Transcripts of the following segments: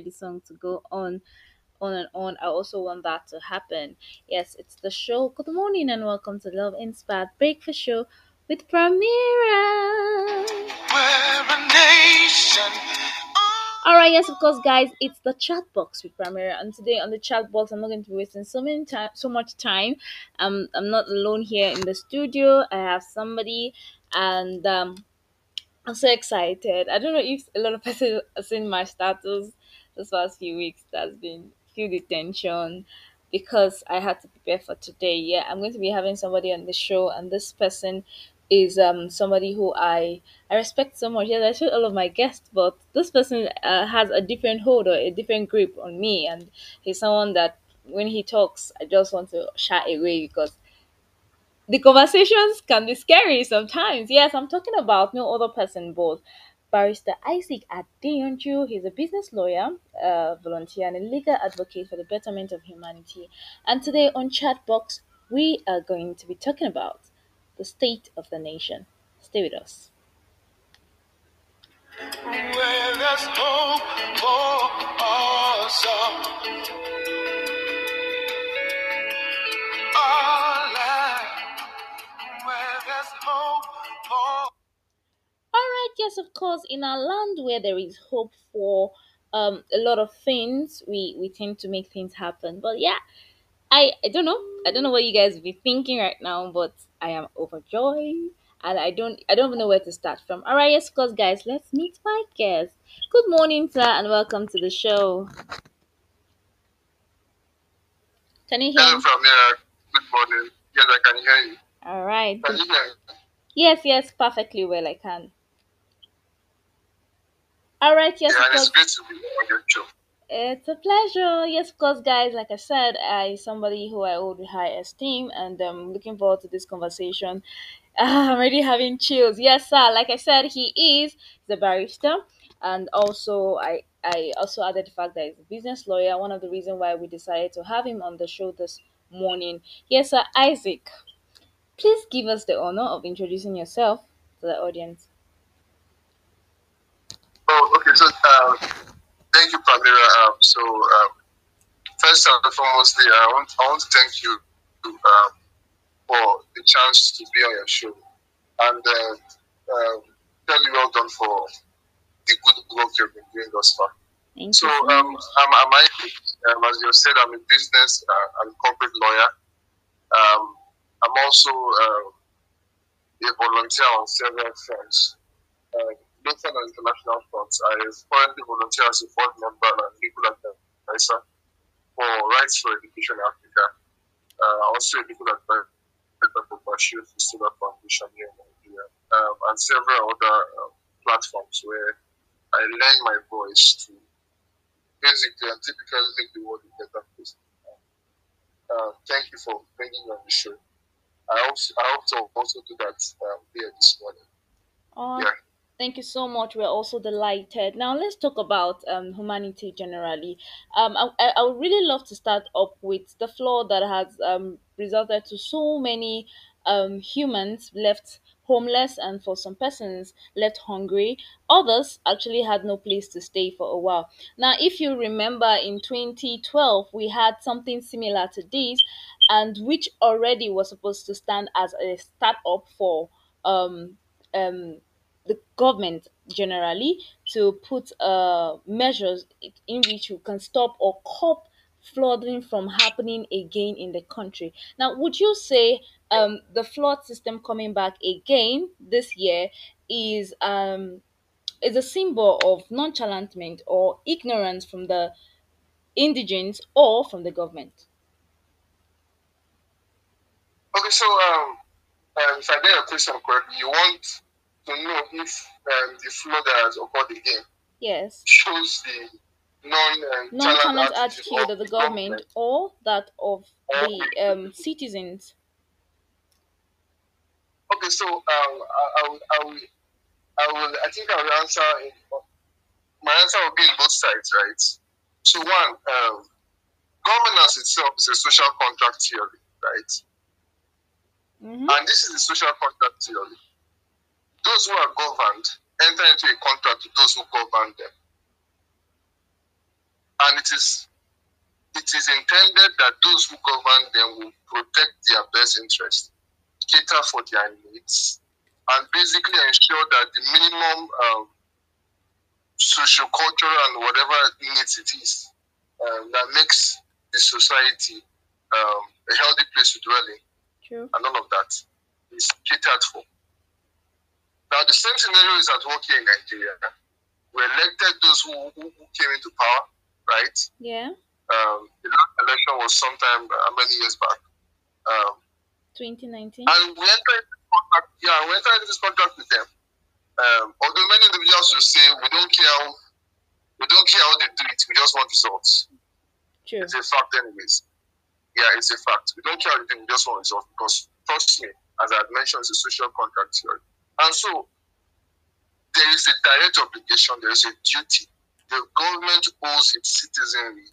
the song to go on, on and on. I also want that to happen. Yes, it's the show. Good morning and welcome to Love Inspired Breakfast Show with Primera. Alright, yes, of course, guys, it's the chat box with Primera, and today on the chat box, I'm not going to be wasting so many time, so much time. Um, I'm not alone here in the studio. I have somebody, and um, I'm so excited. I don't know if a lot of people have seen my status this past few weeks. There's been few detention because I had to prepare for today. Yeah, I'm going to be having somebody on the show, and this person is um somebody who I I respect so much. Yes, I should all of my guests, but this person uh, has a different hold or a different grip on me, and he's someone that when he talks, I just want to shy away because the conversations can be scary sometimes. Yes, I'm talking about no other person but Barrister Isaac Adeyanju. He's a business lawyer, a volunteer, and a legal advocate for the betterment of humanity. And today on Chatbox, we are going to be talking about the state of the nation. Stay with us. Where there's hope for us right, yes, of course, in our land where there is hope for um, a lot of things, we, we tend to make things happen. But yeah, I, I don't know. I don't know what you guys will be thinking right now, but I am overjoyed and I don't I don't even know where to start from. Alright, yes, course guys, let's meet my guest. Good morning, sir, and welcome to the show. Can you hear me? from here. Good morning. Yes, I can hear you. All right. Can you hear me? Yes, yes, perfectly well I can. All right, yes, Yeah, it's great to be on your show. It's a pleasure. Yes, of course, guys. Like I said, I somebody who I hold with high esteem, and I'm looking forward to this conversation. Ah, I'm already having chills. Yes, sir. Like I said, he is the barrister, and also I I also added the fact that he's a business lawyer. One of the reasons why we decided to have him on the show this morning. Yes, sir. Isaac, please give us the honor of introducing yourself to the audience. Oh, okay. So, um, thank you, Pamela. Um, so, um, first and foremost, I want, I want to thank you um, for the chance to be on your show and uh, um, tell you well done for the good work you've been doing thus far. Thank So, um. I'm, I'm um, as you said, I'm a business uh, and corporate lawyer. Um, I'm also a volunteer on several fronts, uh, and international fronts. I currently volunteer as a board member and legal advisor for Rights for Education Africa. Uh, also a legal advisor for Bashir Fistula Foundation here in Nigeria, um, and several other uh, platforms where I lend my voice to basically and typically make the world a better place. Uh, thank you for bringing me on the show. I hope, I hope to also do that um, here this morning. Oh, Yeah. Thank you so much. We're also delighted. Now let's talk about um, humanity generally. Um, I, I would really love to start up with the flaw that has um, resulted to so many um, humans left homeless and for some persons left hungry. Others actually had no place to stay for a while. Now, if you remember in 2012, we had something similar to this, and which already was supposed to stand as a startup for um, um, the government generally to put uh, measures in which you can stop or curb flooding from happening again in the country. Now, would you say um, the flood system coming back again this year is um, is a symbol of nonchalantment or ignorance from the indigents or from the government? Okay, so um, um, if I get your question correctly, you want to know if um, the flood that has occurred again Yes. shows the non um, Nonchalant attitude of the government or that of the um, citizens. Okay, so um, I, I, will, I will, I will, I think I will answer. In, my answer will be in both sides, right? So one, um, governance itself is a social contract theory, right? Mm-hmm. And this is the social contract theory. Those who are governed enter into a contract with those who govern them. And it is it is intended that those who govern them will protect their best interest, cater for their needs, and basically ensure that the minimum um, social, cultural, and whatever needs it is um, that makes the society um, a healthy place to dwell in, True. and all of that is catered for. Now, the same scenario is at work here in Nigeria. We elected those who, who, who came into power, right? Yeah. Um, the last election was sometime uh, many years back. Um, 2019. and we entered into this contract, yeah, we entered into this contract with them. Um, although many individuals will say we don't care how, we don't care how they do it, we just want results. True. It's a fact, anyways. Yeah, it's a fact. We don't care how they do it, we just want results because trust me, as I had mentioned, it's a social contract theory. And so there is a direct obligation, there is a duty. The government owes its citizenry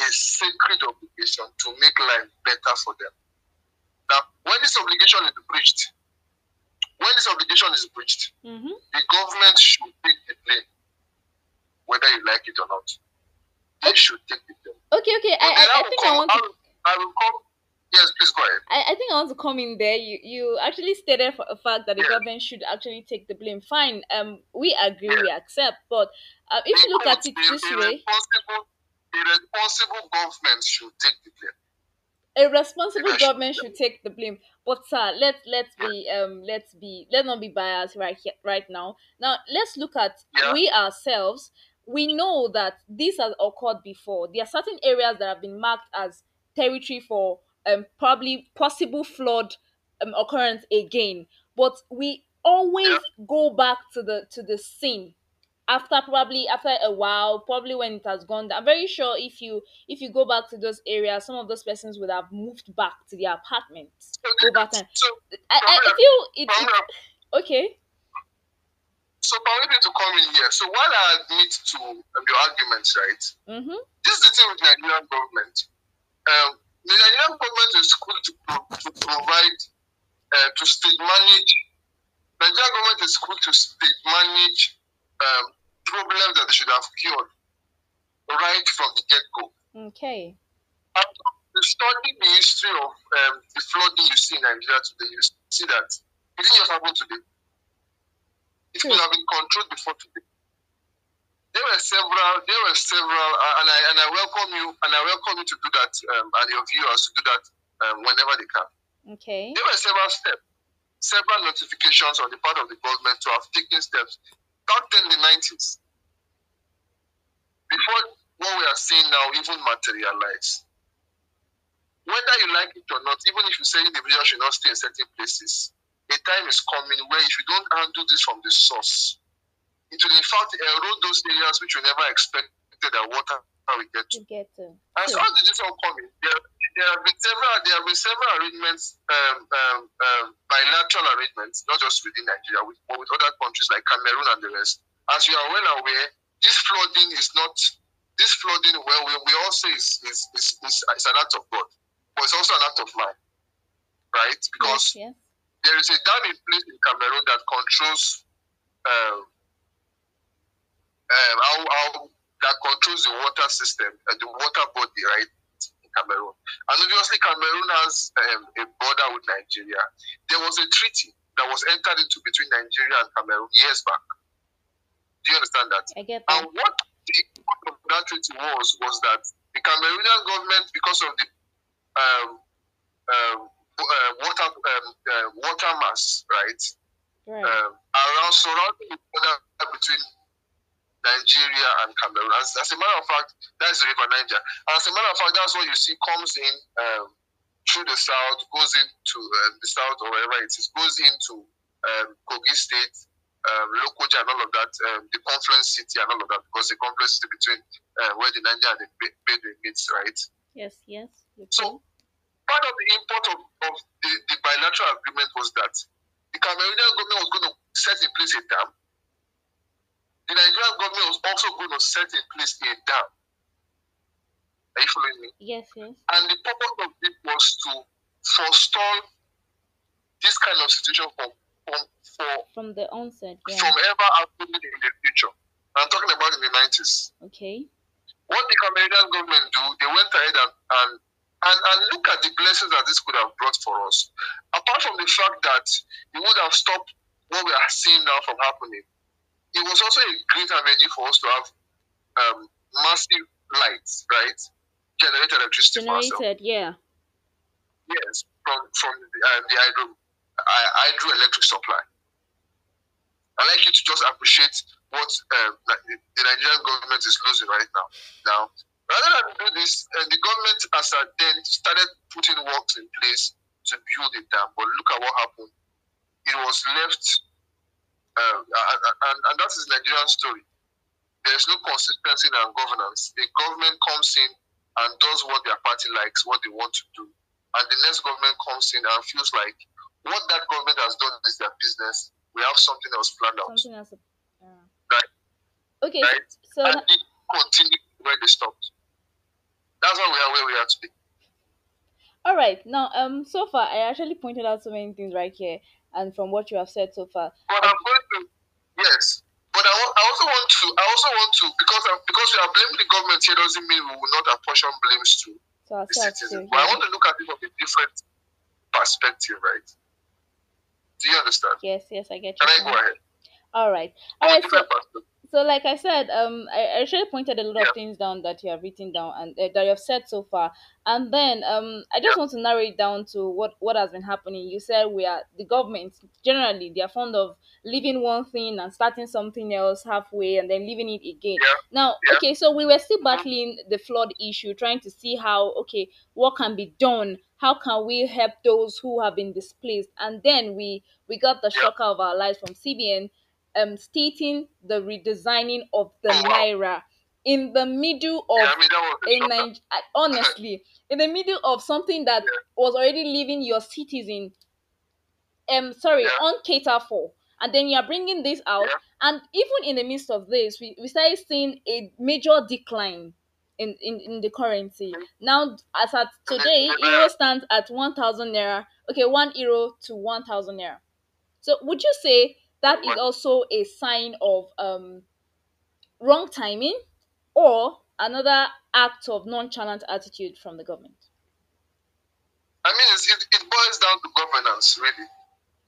a sacred obligation to make life better for them. Now, when this obligation is breached, when this obligation is breached, Mm-hmm. the government should take the blame, whether you like it or not. They should take the blame. Okay, okay. I, I, I think I want to I will come. Yes, please go ahead. I, I think I want to come in there. You you actually stated for a fact that the Yeah. government should actually take the blame. Fine. Um, we agree, Yeah. we accept. But uh, if you look at it this a, a way, responsible, a responsible government should take the blame. a responsible government should take the blame. But sir, let's let's be um let's be let's not be biased right here right now. Now let's look at Yeah. we ourselves. We know that this has occurred before. There are certain areas that have been marked as territory for um probably possible flood um, occurrence again. But we always go back to the to the scene after probably after a while probably when it has gone i'm very sure if you if you go back to those areas some of those persons would have moved back to their apartments So, this- over time so, i, I, it, it okay so permit me to come in here. So while I admit to um, your arguments, right, mm-hmm this is the thing with Nigerian government. Um, the Nigerian government is quick to, pro- to provide, uh, to state manage. Nigerian government is quick to state manage um, problems that they should have cured right from the get go. okay And you study the history of um, the flooding you see in Nigeria today, you see that it didn't just happen today. It could have been controlled before today. There were several, there were several, uh, and I and I welcome you, and I welcome you to do that, um, and your viewers to do that um, whenever they can. okay There were several steps, several notifications on the part of the government to have taken steps back then in the nineties, before what we are seeing now even materialize. Whether you like it or not, even if you say individuals should not stay in certain places, a time is coming where if you don't handle this from the source, it will in fact erode those areas which we never expected that water will get to. get to And so how did this all come in? There, there have been several there have been several arrangements, um, um, um, bilateral arrangements, not just within Nigeria, with, but with other countries like Cameroon and the rest. As you are well aware, this flooding is not this flooding. Well, we, we all say is is, is, is, is an act of God, but it's also an act of man, right? Because yes yes there is a dam in place in Cameroon that controls um, um, how, how that controls the water system and the water body, right, in Cameroon. And obviously, Cameroon has um, a border with Nigeria. There was a treaty that was entered into between Nigeria and Cameroon years back. Do you understand that? i get that And what the impact of that treaty was was that the Cameroonian government, because of the um, um, uh, water um, uh, water mass, right, right um, around surrounding the border between Nigeria and Cameroon. As, as a matter of fact, that's the River Niger. As a matter of fact, that's what you see comes in um, through the south, goes into um, the south or wherever it is, goes into um, Kogi State, um, Lokoja and all of that, um, the confluence city and all of that, because the confluence city between uh, where the Niger and the Be- Benue meets, right? yes yes okay. So part of the import of, of the, the bilateral agreement was that the Cameroonian government was going to set in place a dam. The Nigerian government was also going to set in place a dam Are you following me? Yes, yes. And the purpose of it was to forestall this kind of situation from from for from the onset, yeah. from ever happening in the future. I'm talking about in the nineties. Okay. What the Canadian government do, they went ahead and, and and, and look at the blessings that this could have brought for us. Apart from the fact that it would have stopped what we are seeing now from happening, it was also a great avenue for us to have um, massive lights, right? Generated electricity Generated, yeah. Yes, from from the, uh, the hydro uh, hydroelectric supply. I'd like you to just appreciate what uh, the, the Nigerian government is losing right now. Now, rather than do this, uh, the government has uh, then started putting works in place to build it dam. But look at what happened. It was left, uh, and, and that is Nigerian story. There is no consistency in our governance. The government comes in and does what their party likes, what they want to do. And the next government comes in and feels like what that government has done is their business. We have something else planned out. Something else. Uh, right. Okay. Right? So and they continue where they stopped. That's why we are where we are today. All right. Now, um, so far I actually pointed out so many things right here, and from what you have said so far. But I'm going to yes. But I, I also want to I also want to because I'm, because we are blaming the government here doesn't mean we will not apportion blames to so the citizens. But I want to look at it from a different perspective, right? Do you understand? Yes, yes, I get you. Can I go ahead? All right. All right. So, so, like I said, um, I, I actually pointed a lot of things down that you have written down and uh, that you have said so far, and then um, I just want to narrow it down to what what has been happening. You said we are the government generally they are fond of leaving one thing and starting something else halfway and then leaving it again. Now, okay, so we were still battling the flood issue, trying to see how okay what can be done? How can we help those who have been displaced? And then we we got the shocker of our lives from cbn um stating the redesigning of the naira in the middle of yeah, I mean, a honestly in the middle of something that yeah. was already leaving your citizen um sorry yeah. uncatered for and then you're bringing this out and even in the midst of this we, we started seeing a major decline in, in, in the currency. Now, as at today, euro stands at 1,000 naira. Okay, one euro to 1,000 naira. So, would you say that is also a sign of um, wrong timing or another act of nonchalant attitude from the government? I mean, it, it boils down to governance, really.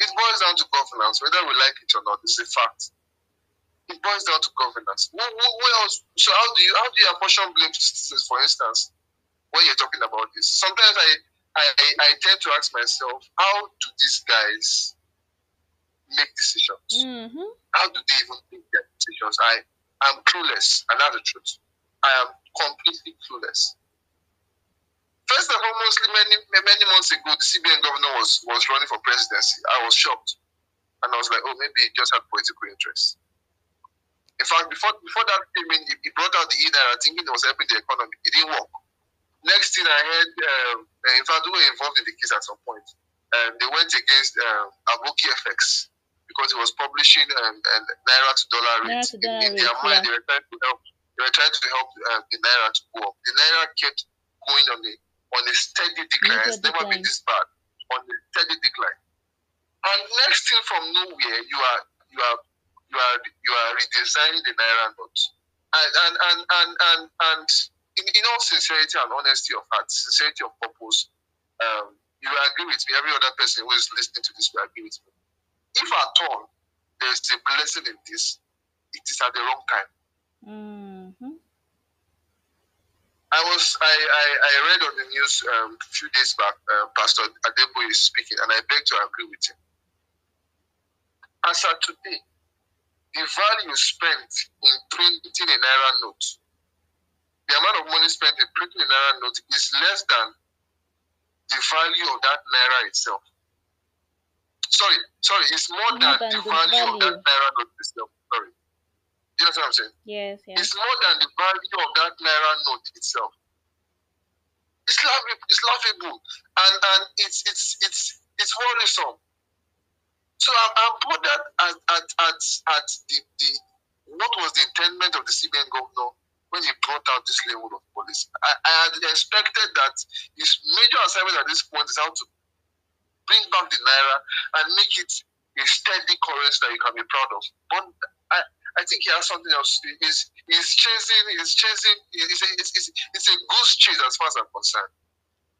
It boils down to governance, whether we like it or not. It's a fact it boils down to governance. Who, else? So how do you how do you apportion blame for instance, when you're talking about this? Sometimes I, I I tend to ask myself, how do these guys make decisions? Mm-hmm. How do they even make their decisions? I am clueless, and that's the truth. I am completely clueless. First and foremost, many many months ago, the CBN governor was was running for presidency. I was shocked, and I was like, oh, maybe he just had political interest. In fact, before before that came in, he, brought out the e-naira thinking it was helping the economy. It didn't work. Next thing I heard, um, in fact, we were involved in the case at some point. Um, they went against um, Aboki FX because he was publishing um, naira to dollar rate. in, in their mind, they were trying to help. They were trying to help uh, the naira to go up. The naira kept going on a on a steady decline. It's never been this bad. On a steady decline. And next thing from nowhere, you are you are you are you are redesigning the naira note, and and and and and, and in, in all sincerity and honesty of heart, sincerity of purpose, um, you agree with me. Every other person who is listening to this will agree with me. If at all there is a blessing in this, it is at the wrong time. Mm-hmm. I was I, I, I read on the news um, a few days back. Uh, Pastor Adebo is speaking, and I beg to agree with him. As of today, the value spent in printing a naira note, the amount of money spent in printing a naira note is less than the value of that naira itself. Sorry, sorry, it's more, more than, than, the, value, value, of that naira note itself. Sorry. You know what I'm saying? Yes, yes. It's more than the value of that naira note itself. It's laughable, it's laughable. And and it's it's it's it's worrisome. So I'm, I'm bothered at, at, at, at the, the what was the intendment of the CBN governor when he brought out this level of policy. I, I had expected that his major assignment at this point is how to bring back the naira and make it a steady currency that you can be proud of. But I, I think he has something else. He's, he's chasing, he's chasing, it's a, it's, it's, it's a goose chase as far as I'm concerned.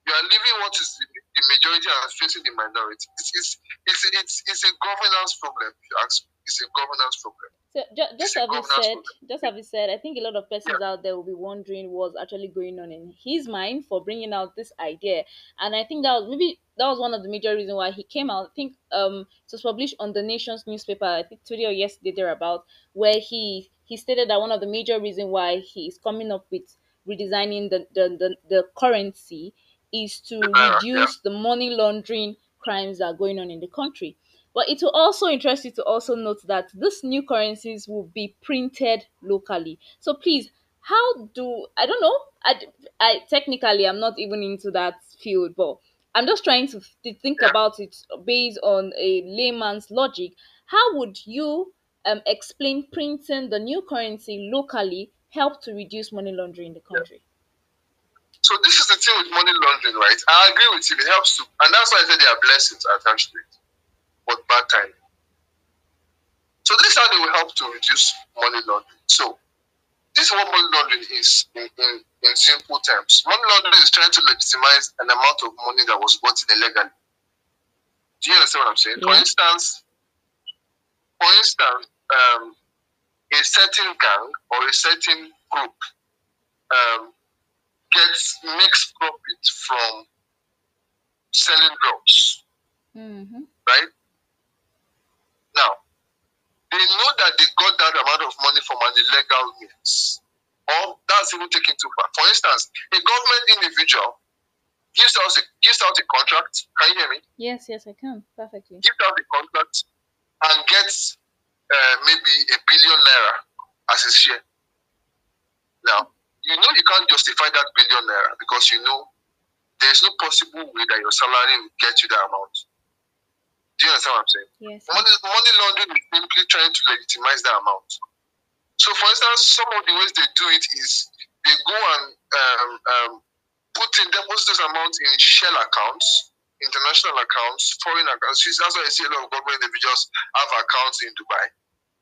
You are leaving what is the, the majority and facing the minority. It's, it's, it's, it's, it's a governance problem, if you ask me. It's a governance problem. So just, just have you said, just have you said, I think a lot of persons yeah. out there will be wondering what's actually going on in his mind for bringing out this idea, and I think that was maybe that was one of the major reasons why he came out. I think um it was published on the Nation's newspaper, I think today or yesterday thereabout, where he he stated that one of the major reasons why he is coming up with redesigning the the, the, the currency is to reduce the money laundering crimes that are going on in the country. But it will also interest you to also note that these new currencies will be printed locally. So please, how do I don't know? I, I technically I'm not even into that field, but I'm just trying to, to think about it based on a layman's logic. How would you um, explain printing the new currency locally help to reduce money laundering in the country? So this is the thing with money laundering, right? I agree with you. It helps to, and that's why I said there are blessings attached to it but bad time. So this is how they will help to reduce money laundering. So this is what money laundering is in, in, in simple terms. Money laundering is trying to legitimize an amount of money that was bought illegally. Do you understand what I'm saying? Yeah. For instance, for instance, um, a certain gang or a certain group um, gets makes profit from selling drugs, mm-hmm. right? Now, they know that they got that amount of money from an illegal means. Or that's even taken too far. For instance, a government individual gives out a gives out a contract. Can you hear me? Yes, yes, I can perfectly. Gives out a contract and gets uh, maybe a billion naira as his share. Now, you know you can't justify that billion naira because you know there is no possible way that your salary will get you that amount. Do you understand what I'm saying? Yes. Money, money laundering is simply trying to legitimize that amount. So, for instance, some of the ways they do it is they go and um, um, put in deposit those amounts in shell accounts, international accounts, foreign accounts. That's why I see a lot of government individuals have accounts in Dubai.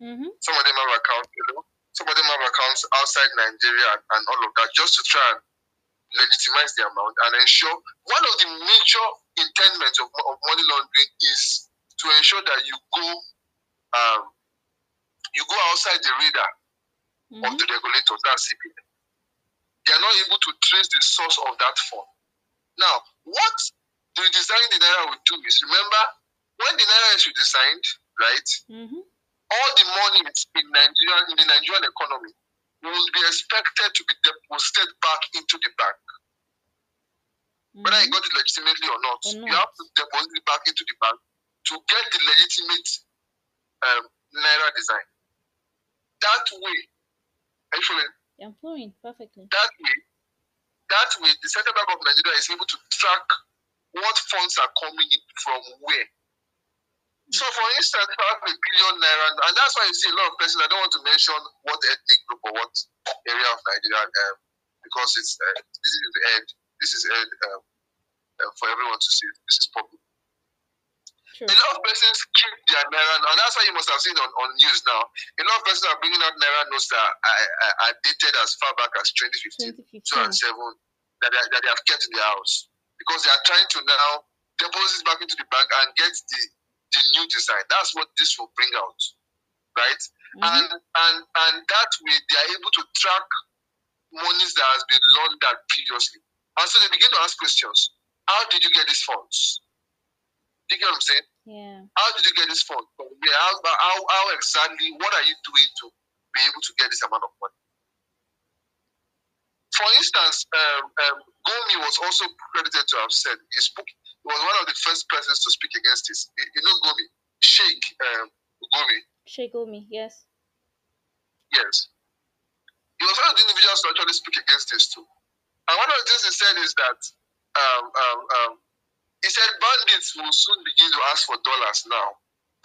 Mm-hmm. Some of them have accounts, you know, some of them have accounts outside Nigeria and, and all of that, just to try and legitimize the amount and ensure one of the major intendments of, of money laundering is to ensure that you go um, you go outside the radar mm-hmm. of the regulator, that's CBN. They are not able to trace the source of that fund. Now, what the design the Naira will do is remember when the Naira is redesigned, right? Mm-hmm. All the money in Nigeria in the Nigerian economy will be expected to be deposited back into the bank. Mm-hmm. Whether you got it legitimately or not, or not, you have to deposit it back into the bank to get the legitimate um, naira design. That way, actually, I'm flowing perfectly. That way, that way, the Central Bank of Nigeria is able to track what funds are coming in from where. So, for instance, if I have a billion naira, and that's why you see a lot of persons. I don't want to mention what ethnic group or what area of Nigeria, um, because it's uh, this is the end. This is um, uh, for everyone to see. This is public. Sure. A lot of persons keep their naira, and that's why you must have seen on, on news now. A lot of persons are bringing out naira notes that are, are, are dated as far back as 2015, 2015. 2007, that they, that they have kept in their house because they are trying to now deposit back into the bank and get the the new design. That's what this will bring out, right? Mm-hmm. And and and that way they are able to track monies that has been laundered previously. And so they begin to ask questions. How did you get these funds? Do you get what I'm saying? Yeah. How did you get this funds? How, how, how exactly, what are you doing to be able to get this amount of money? For instance, um, um, Gumi was also credited to have said he spoke he was one of the first persons to speak against this. You know Gumi, Sheikh um, Gumi. Sheikh Gumi, yes. Yes. He was one of the individuals to actually speak against this too. And one of the things he said is that um, um, um, he said bandits will soon begin to ask for dollars now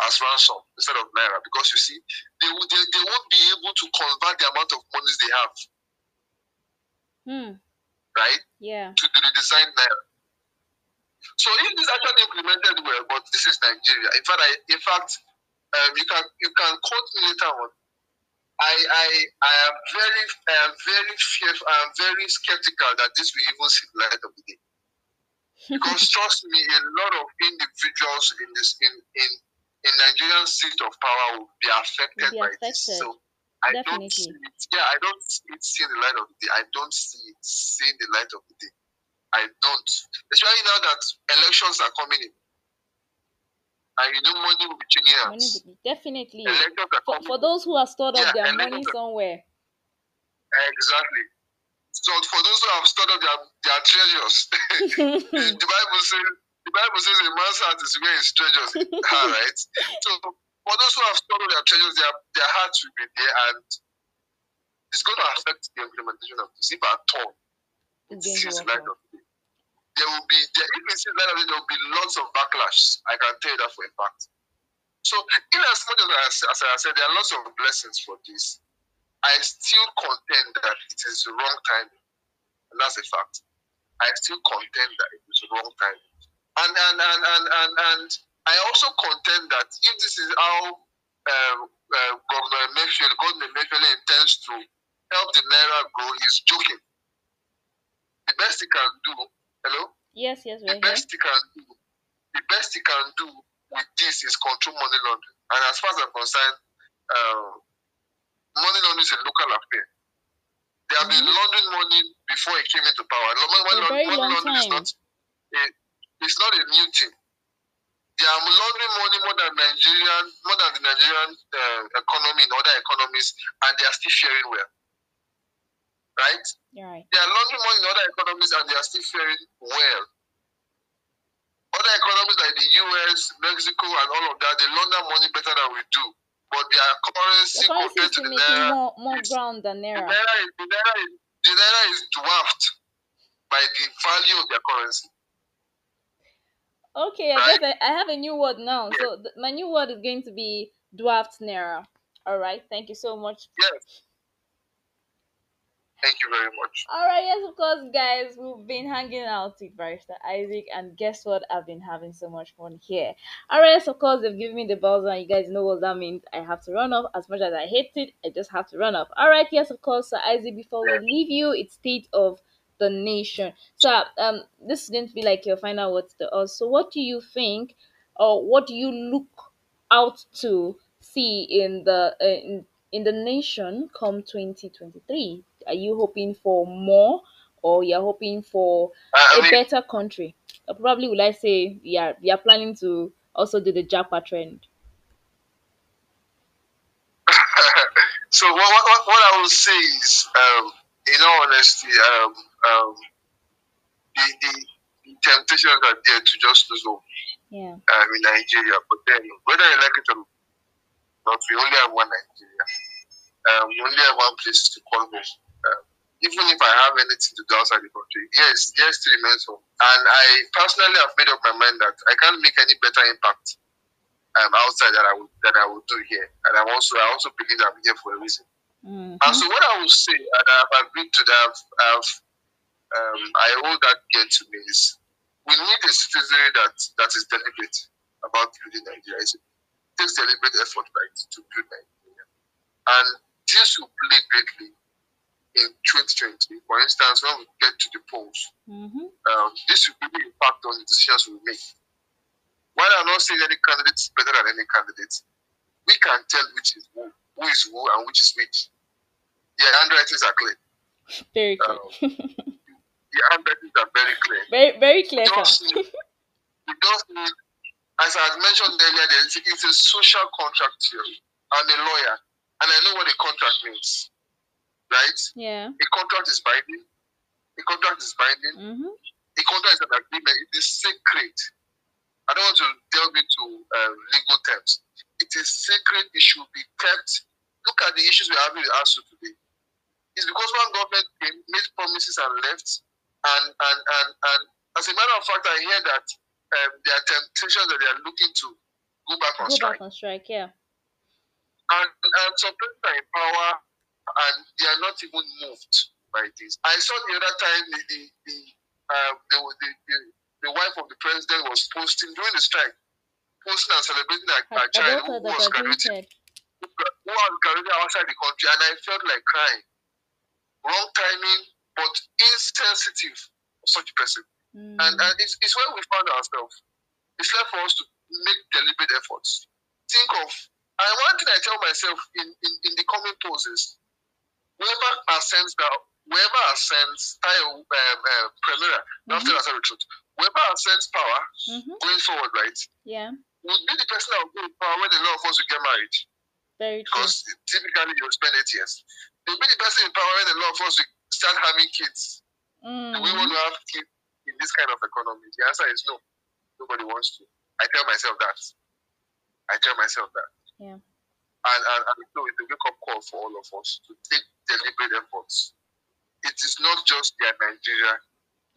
as ransom instead of naira because you see they, will, they, they won't be able to convert the amount of monies they have Hmm. right? Yeah. To, the design naira. So if this actually implemented well, but this is Nigeria. In fact, I, in fact, um, you can you can quote me later on. I I I am very I am very fearful. I am very skeptical that this will even see the light of the day. Because trust me, a lot of individuals in this in in in Nigerian seat of power will be affected Will be by affected. this. So I don't see it. Yeah, I don't see it seeing the light of the day. I don't see it seeing the light of the day. I don't. Especially now that elections are coming in. And you know money will be changing Money hands. be- definitely. For, for those who have stored up their money somewhere. Exactly. So for those who have stored up their, their treasures, the Bible says the Bible says a man's heart is where his treasures are, right? So for those who have stored up their treasures, their their hearts will be there and it's going to affect the implementation of this. If at all It's it going There will be there, of the day, there will be lots of backlash. I can tell you that for a fact. So in as much as, as I said, there are lots of blessings for this. I still contend that it is the wrong time, and that's a fact. I still contend that it is the wrong time, and and and and and, and I also contend that if this is how um, uh, Governor Emefiele, Governor Emefiele intends to help the naira grow, he's joking. The best he can do, hello, Yes, yes, the we're here. best he can do, the best he can do with this is control money laundering. And as far as I'm concerned, uh, money laundering is a local affair. They have been Mhm. laundering money before he came into power. Money, money, money laundering is time. not a, it's not a new thing. They are laundering money more than Nigerian, more than the Nigerian uh, economy in other economies, and they are still faring well. Right? Right. They are laundering money in other economies and they are still faring well. Other economies like the US, Mexico, and all of that, they launder money better than we do. But their currency, The currency compared to the naira, more, more ground than the naira. naira, is, the, naira is, the naira is dwarfed by the value of their currency. Okay, I Right? guess I, I have a new word now. So th- my new word is going to be dwarfed naira. All right. Thank you so much. Yes. Thank you very much. All right, yes, of course, guys. We've been hanging out with Barrister Isaac, and guess what? I've been having so much fun here. All right, yes, of course, they've given me the buzzer, and you guys know what that means. I have to run off. As much as I hate it, I just have to run off. All right, yes, of course, Sir Isaac. Before we leave you, it's state of the nation. So, um, this is going to be like your final words to us. So, what do you think, or what do you look out to see in the uh, in, in the nation come 2023? Are you hoping for more, or you're hoping for Uh, a mean, better country? Or probably will I say we are we are planning to also do the Japa trend. so what, what, what I will say is, um, in all honesty, um, um, the, the, the temptations are there to just lose hope Yeah. um, in Nigeria. But then, whether you like it or not, we only have one Nigeria. Um, we only have one place to call home. Even if I have anything to do outside the country, yes, yes, still remains home. And I personally have made up my mind that I can't make any better impact um, outside that I would that I would do here. And I'm also I also believe I'm here for a reason. Mhm. And so what I will say, and I've agreed to that, I've, um, I owe that get to me is we need a citizenry that that is deliberate about building Nigeria. It takes deliberate effort, right, to build Nigeria. And this will play greatly in 2020. For instance, when we get to the polls, Mhm. um, this will really impact on the decisions we make. While I'm not saying any candidate is better than any candidate, we can tell which is who, who is who, and which is which. The handwritings are clear. Very clear. Um, the handwritings are very clear. very very clear. We just need, we just need, as I had mentioned earlier, there's- it's a social contract theory. I'm a lawyer, and I know what a contract means, right? Yeah. A contract is binding. A contract is binding. Mhm. A contract is an agreement. It is sacred. I don't want to delve into um, legal terms. It is sacred. It should be kept. Look at the issues we're having with ASUU today. It's because one government made promises and left. And, and, and, and as a matter of fact, I hear that um, there are temptations that they are looking to go back on Go strike. back on strike. Yeah. And, and some people are in power they are not even moved by this. I saw the other time the the the, uh, the, the, the, the wife of the president was posting during the strike, posting and celebrating a, a child who was graduating, who was graduating outside the country, and I felt like crying. Wrong timing, but insensitive for such a person. Mm. And, and it's, it's where we found ourselves. It's left for us to make deliberate efforts. Think of, and one thing I tell myself in, in, in the coming poses, whoever ascends the whoever ascends um, uh, Primera, mm-hmm. after that's the truth, whoever ascends power mm-hmm. going forward, right? Yeah. Would be the person that will in power when a lot of us will get married. Very because true. typically you will spend eight years. They'll be the person in power when a lot of us will start having kids. Mm-hmm. Do we want to have kids in this kind of economy? The answer is no. Nobody wants to. I tell myself that. I tell myself that. Yeah. And, and, and so it's a wake up call for all of us to take deliberate efforts. It is not just their Nigeria,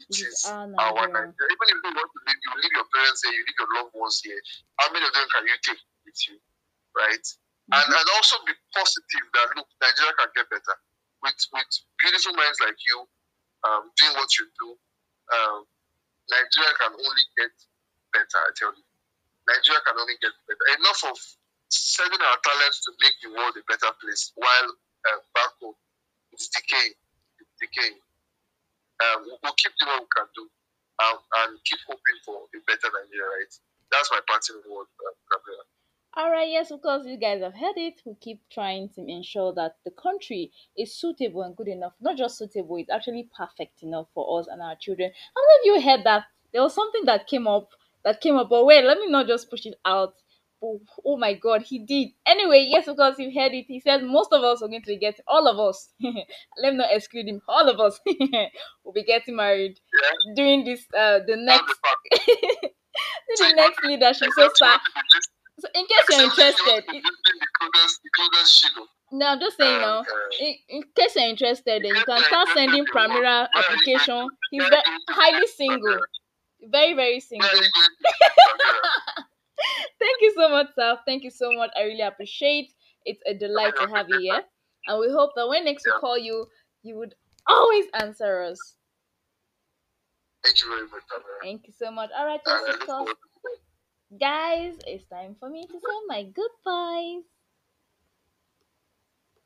it is our Nigeria. Even if you want to leave, you leave your parents here, you leave your loved ones here. How many of them can you take with you? Right? Mm-hmm. And, and also be positive that look, Nigeria can get better. With with beautiful minds like you, um, doing what you do, um, Nigeria can only get better, I tell you. Nigeria can only get better. Enough of selling our talents to make the world a better place while uh, back home it's decaying. It's decaying. Um, we'll keep doing what we can do um, and keep hoping for a better Nigeria, right? That's my parting word, uh, all right, yes, of course, you guys have heard it. We keep trying to ensure that the country is suitable and good enough. Not just suitable, it's actually perfect enough for us and our children. How many of you heard that? There was something that came up that came up, but wait, let me not just push it out. Oh, oh my god, he did. Anyway, yes, of course, you heard it. He said most of us are going to get all of us. let me not exclude him. All of us will be getting married yeah. during this uh the next the next leadership. So, sir, so in case you're interested, no, I'm just saying now. In, in case you're interested, then you can start sending Primera application. He's very, highly single, very very single. Thank you so much, sir. Thank you so much. I really appreciate. It's a delight to have you here, and we hope that when next we call you, you would always answer us. Thank you very much. Thank you so much. All right, uh, Guys, it's time for me to say my goodbyes.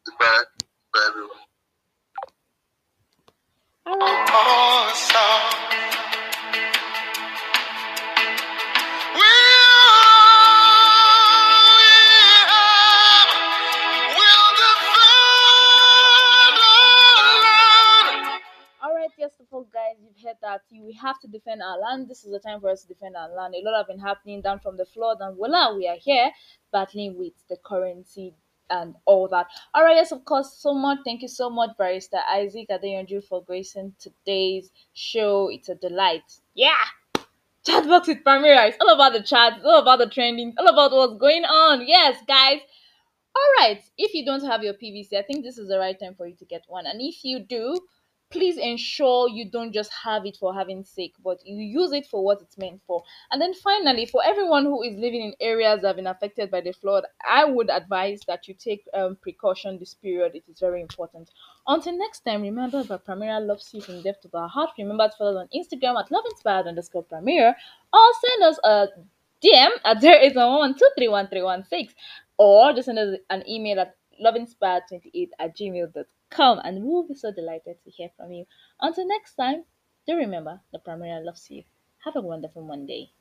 Goodbye. Bye, everyone. All right. Have to defend our land. This is the time for us to defend our land. A lot have been happening down from the flood, and voila, we are here battling with the currency and all that. All right, yes, of course, so much. Thank you so much, Barrister Isaac Adeyanju, for gracing today's show. It's a delight. Yeah. Chatbox with Primera. It's all about the chat, it's all about the trending, all about what's going on. Yes, guys. All right. If you don't have your PVC, I think this is the right time for you to get one. And if you do, please ensure you don't just have it for having sake, but you use it for what it's meant for. And then finally, for everyone who is living in areas that have been affected by the flood, I would advise that you take um, precaution this period. It is very important. Until next time, remember that Primera loves you from depth of our heart. Remember to follow us on Instagram at loveinspired underscore Primera or send us a DM at there is a 0811 or just send us an email at loveinspired28 at gmail.com come and we'll be so delighted to hear from you. Until next time, do remember the Primera loves you. Have a wonderful Monday.